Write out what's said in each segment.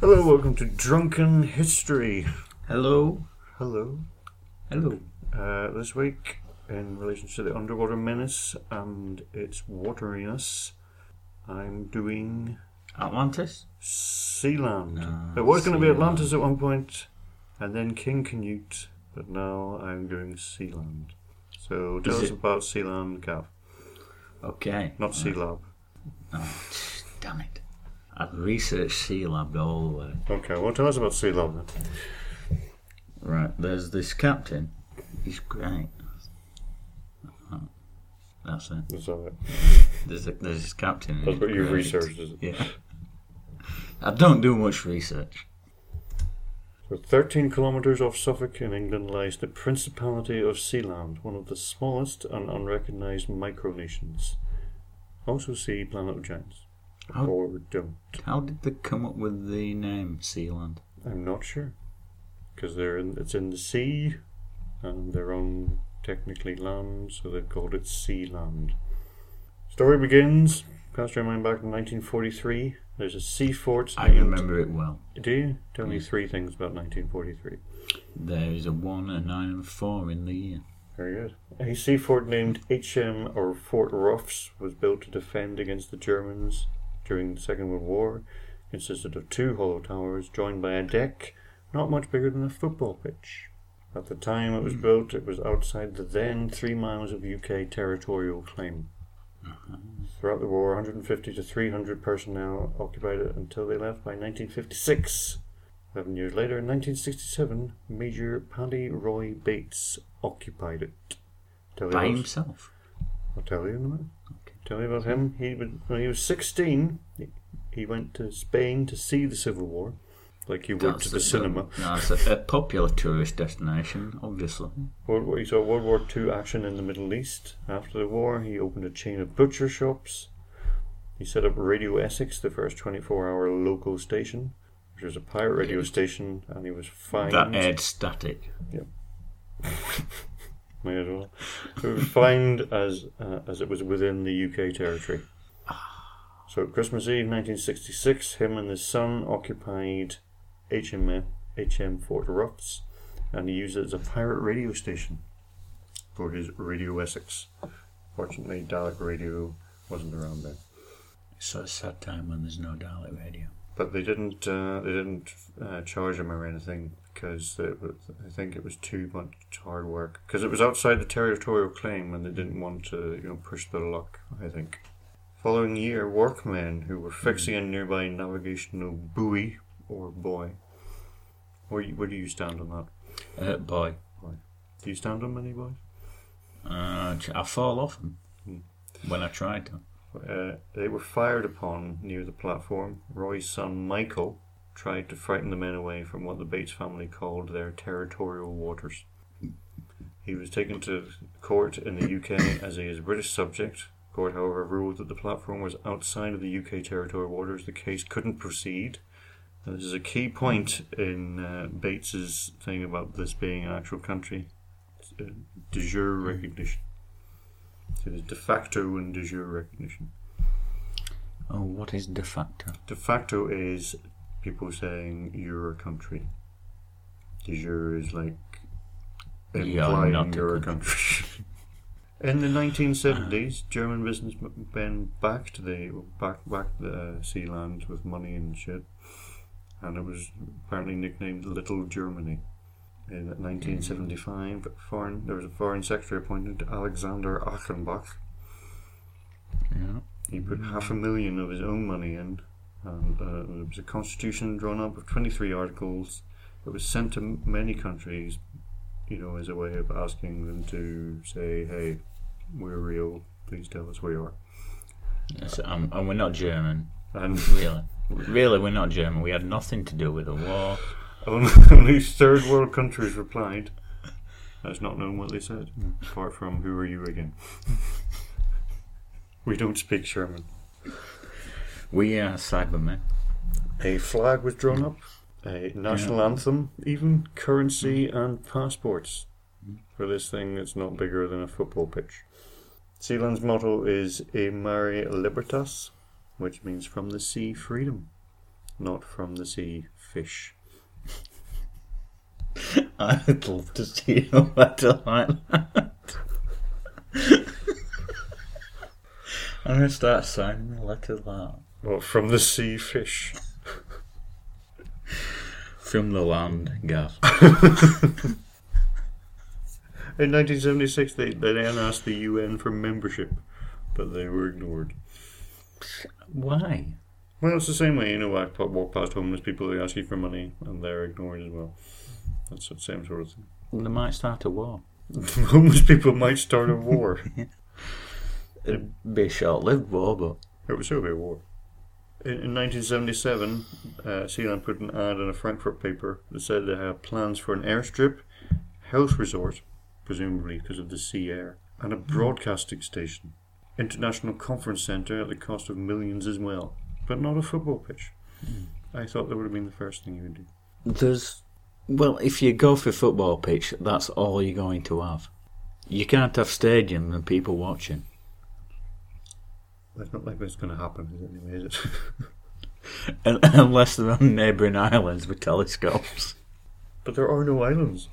Hello, welcome to Drunken History. Hello. Hello. Hello. Uh, this week, in relation to the underwater menace and its wateriness, I'm doing Atlantis? Sealand. Ah, it was going to be Atlantis at one point, and then King Canute, but now I'm doing Sealand. So tell Is us it- about Sealand, Gav. Okay. Not Sealab. Oh, damn it. I've researched Sea Lab all the way. Okay, well, tell us about Sealand then. Right, there's this captain. He's great. That's it. Is that it? There's, a, there's this captain. That's what you've researched, is it? Yeah. I don't do much research. So 13 kilometres off Suffolk in England lies the Principality of Sealand, one of the smallest and unrecognised micronations. Also see Planet of Giants. How- Or don't. How did they come up with the name Sealand? I'm not sure. Because they're in, it's in the sea, and they're on technically land, so they've called it Sealand. Story begins, cast your mind back to 1943. There's a sea fort. I named- remember it well. Do you? Tell me three things about 1943. There is a 1, a 9, and a 4 in the year. Very good. A sea fort named HM or Fort Roughs was built to defend against the Germans during the Second World War. Consisted of two hollow towers joined by a deck not much bigger than a football pitch. At the time it was hmm. built, it was outside the then three miles of UK territorial claim. Uh-huh. Throughout the war, 150 to 300 personnel occupied it until they left by 1956. Eleven years later, in 1967, Major Paddy Roy Bates occupied it. Tell By himself. I'll tell you in a minute. Tell you about him. He when he was 16, he, went to Spain to see the Civil War, like you would to the cinema. No, it's a, a popular tourist destination, obviously. World War, he saw World War II action in the Middle East. After the war, he opened a chain of butcher shops. He set up Radio Essex, the first 24 hour local station, which was a pirate radio station, and he was fined. That aired static. May as well. It was as uh, as it was within the UK territory. So Christmas Eve, 1966, him and his son occupied HM HM Fort Roughs, and he used it as a pirate radio station for his Radio Essex. Fortunately, Dalek Radio wasn't around then. So It's sad time when there's no Dalek radio. But they didn't. Uh, they didn't uh, charge him or anything because it was, I think it was too much hard work. Because it was outside the territorial claim, and they didn't want to, you know, push their luck. I think. Following year, workmen who were fixing a nearby navigational buoy or buoy. Where where do you stand on that? Uh, boy, Do you stand on many buoys? uh, I fall off 'em Hmm. when I try to. Uh, they were fired upon near the platform. Roy's son Michael tried to frighten the men away from what the Bates family called their territorial waters. He was taken to court in the UK as he is a British subject. Court, however, ruled that the platform was outside of the UK territorial waters. The case couldn't proceed. And this is a key point in uh, Bates's thing about this being an actual country. Uh, de jure recognition. So there's de facto and de jure recognition. Oh, what is de facto? De facto is people saying you're a country. De jure is like implying not you're a country. In the 1970s, German businessmen backed the back backed the uh, Sealand with money and shit, and it was apparently nicknamed Little Germany. In 1975, foreign there was a foreign secretary appointed Alexander Achenbach. Yeah. He put half a million of his own money in, and uh, there was a constitution drawn up of 23 articles. It was sent to m- many countries, you know, as a way of asking them to say, hey, we're real, please tell us where you are. Yes, um, and we're not German, And really. Really, we're not German. We had nothing to do with the war. Um, only, only third world countries replied. That's not known what they said, hmm. apart from, who are you again? we don't speak German. We are Cybermen. A flag was drawn up, a national anthem, even currency hmm. and passports hmm. for this thing that's not bigger than a football pitch. Sealand's motto is E Mare Libertas, which means from the sea freedom. not from the sea fish. I'd love to see a letter like that. I'm gonna start signing a letter like that. Well, from the sea fish. From the land, Gav. In 1976, they, they then asked the UN for membership, but they were ignored. Why? Well, it's the same way, you know, I walk walk past homeless people, they ask you for money, and they're ignored as well. That's the same sort of thing. They might start a war. homeless people might start a war. It'd be a short-lived war, but It was still be a war. In, in 1977, uh, Sealand put an ad in a Frankfurt paper that said they have plans for an airstrip, health resort, presumably because of the sea air, and a broadcasting station, international conference centre at the cost of millions as well, but not a football pitch. I thought that would have been the first thing you would do. there's well, if you go for football pitch, that's all you're going to have. You can't have stadium and people watching. That's not like that's going to happen, is it, anyway, is it? Un- Unless they're on neighbouring islands with telescopes. but there are no islands.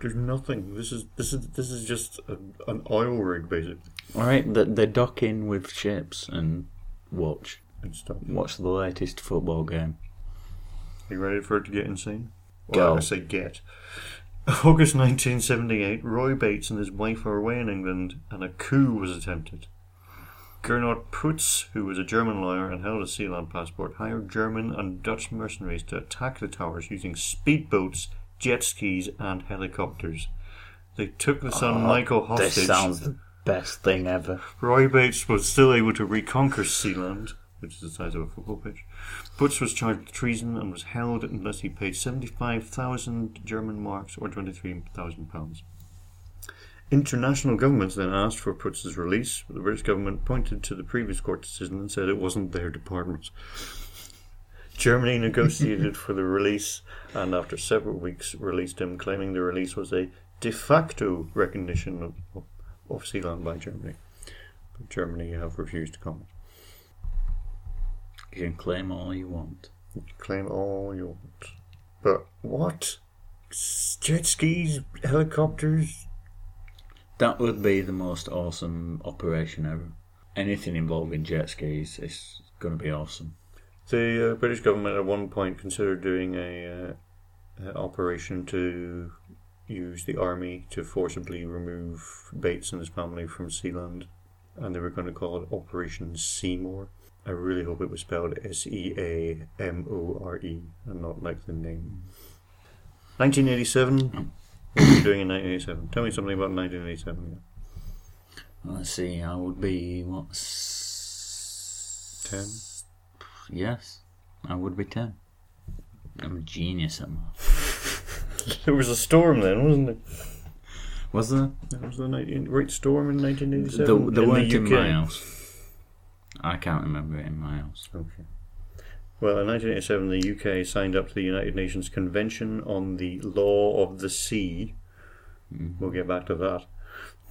There's nothing. This is this is this is just a, an oil rig, basically, Alright, they, they dock in with ships and watch. and stuff. Watch the latest football game. Are you ready for it to get insane? Go. I say get. August 1978, Roy Bates and his wife are away in England, and a coup was attempted. Gernot Putz, who was a German lawyer and held a Sealand passport, hired German and Dutch mercenaries to attack the towers using speedboats, jet skis, and helicopters. They took the son oh, Michael hostage. This sounds the best thing ever. Roy Bates was still able to reconquer Sealand, which is the size of a football pitch. Putz was charged with treason and was held unless he paid 75,000 German marks or 23,000 pounds. International governments then asked for Putz's release, but the British government pointed to the previous court decision and said it wasn't their department. Germany negotiated for the release and after several weeks released him, claiming the release was a de facto recognition of, of, of Sealand by Germany. But Germany have refused to comment. You can claim all you want. Claim all you want. But what? Jet skis, helicopters? That would be the most awesome operation ever. Anything involving jet skis is going to be awesome. The uh, British government at one point considered doing a uh, uh, operation to use the army to forcibly remove Bates and his family from Sealand, and they were going to call it Operation Seymour. I really hope it was spelled S E A M O R E and not like the name. 1987. Mm. What were you doing in 1987? Tell me something about 1987. Let's see, I would be, what? s- 10? Yes, I would be 10. I'm a genius at math. There was a storm then, wasn't there? Was there? There was the 19, great storm in 1987. There, there in weren't the in UK. my house. I can't remember it in my house. Okay. Well, in 1987, the UK signed up to the United Nations Convention on the Law of the Sea. Mm-hmm. We'll get back to that.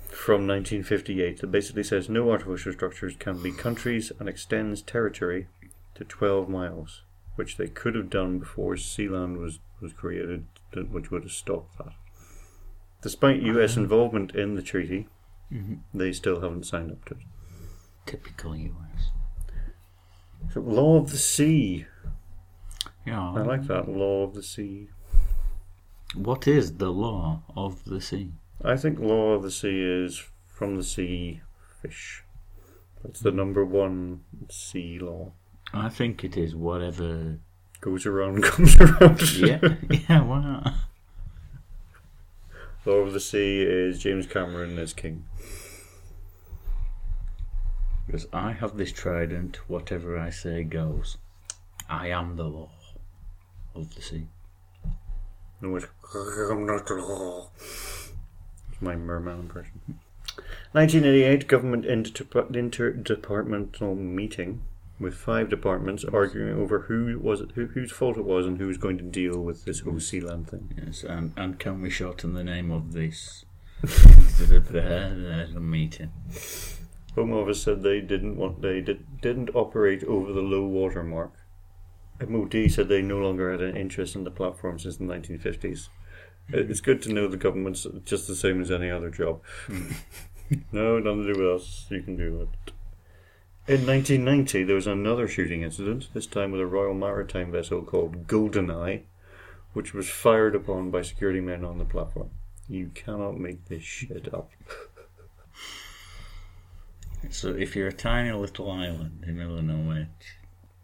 From 1958, that basically says no artificial structures can be countries and extends territory to 12 miles, which they could have done before Sealand was, was created, which would have stopped that. Despite US ah. involvement in the treaty, mm-hmm. they still haven't signed up to it. Typical US. So, Law of the Sea. Yeah. I like that. Law of the Sea. What is the law of the sea? I think Law of the Sea is from the sea fish. That's the number one sea law. I think it is whatever. Goes around, comes around. Yeah, yeah, why not? Law of the Sea is James Cameron as king. Because I have this trident, whatever I say goes. I am the law of the sea. No, it's I'm not the law. It's my merman impression. 1988 government inter- interdepartmental meeting with five departments arguing over who was it, who, whose fault it was and who was going to deal with this whole Sealand thing. Yes, and, and can we shorten the name of this meeting? Home Office said they didn't want they did, didn't operate over the low water mark MOD said they no longer had an interest in the platform since the 1950s. It- uh, hmm. It's good to know the government's just the same as any other job. Hmm. no, nothing to do with us. You can do it. In 1990, there was another shooting incident, this time with a Royal Maritime vessel called GoldenEye, which was fired upon by security men on the platform. You cannot make this shit up. So if you're a tiny little island in the middle of nowhere,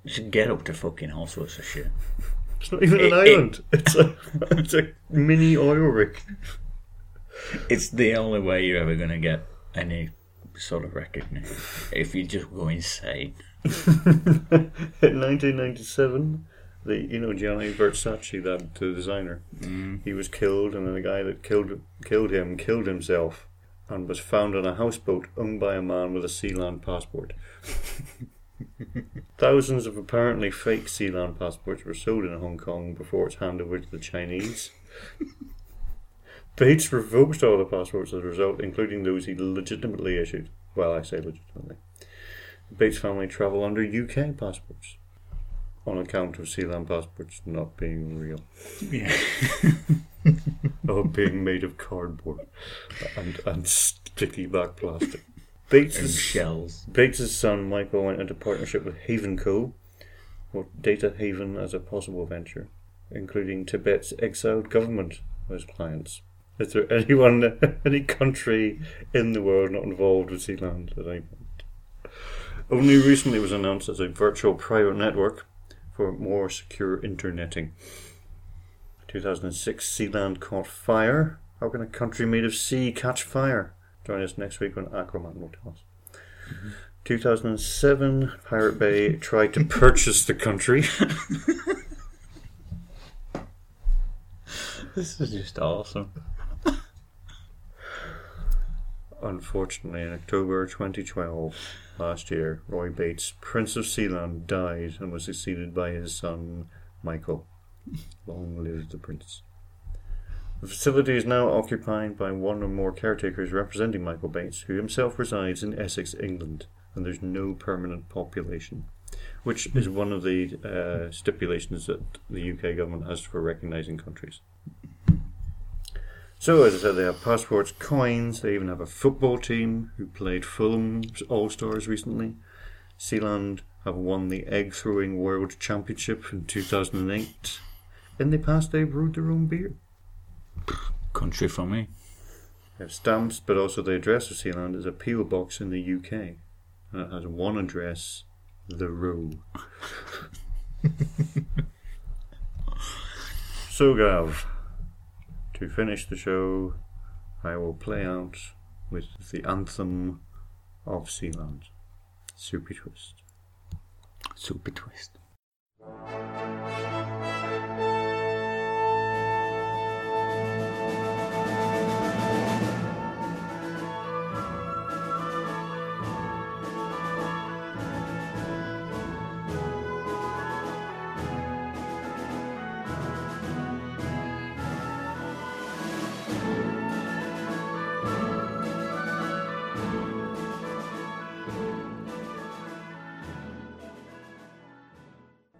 you should get up to fucking all sorts of shit. It's not even an It- it- island. It's a it's a mini oil rig. It's the only way you're ever going to get any sort of recognition. If you just go insane. In 1997, the you know Gianni Versace, that the designer, mm. he was killed, and then the guy that killed killed him killed himself, and was found on a houseboat owned by a man with a Sealand passport. Thousands of apparently fake Sealand passports were sold in Hong Kong before it's handed over to the Chinese. Bates revoked all the passports as a result, including those he legitimately issued. Well, I say legitimately. The Bates family travel under UK passports on account of Sealand passports not being real Yeah. or being made of cardboard and, and sticky back plastic. Bates' and shells. Bates's son Michael went into partnership with Haven Co. with Data Haven as a possible venture, including Tibet's exiled government as clients. Is there anyone, any country in the world not involved with Sealand at any point? Only recently was announced as a virtual private network for more secure interneting. 2006, Sealand caught fire. How can a country made of sea catch fire? Join us next week when Aquaman will tell us. 2007, Pirate Bay tried to purchase the country. This is just awesome. Unfortunately, in October 2012, last year, Roy Bates, Prince of Sealand, died and was succeeded by his son, Michael. Long live the prince. The facility is now occupied by one or more caretakers representing Michael Bates, who himself resides in Essex, England, and there's no permanent population, which is one of the uh, stipulations that the UK government has for recognising countries. So, as I said, they have passports, coins, they even have a football team who played Fulham's All Stars recently. Sealand have won the Egg Throwing World Championship in 2008. In the past, they brewed their own beer. Country for me. They have stamps, but also the address of Sealand is a peel box in the UK. And it has one address, The Row. so, Gav, to finish the show, I will play out with the anthem of Sealand, Soupy Twist. Super twist.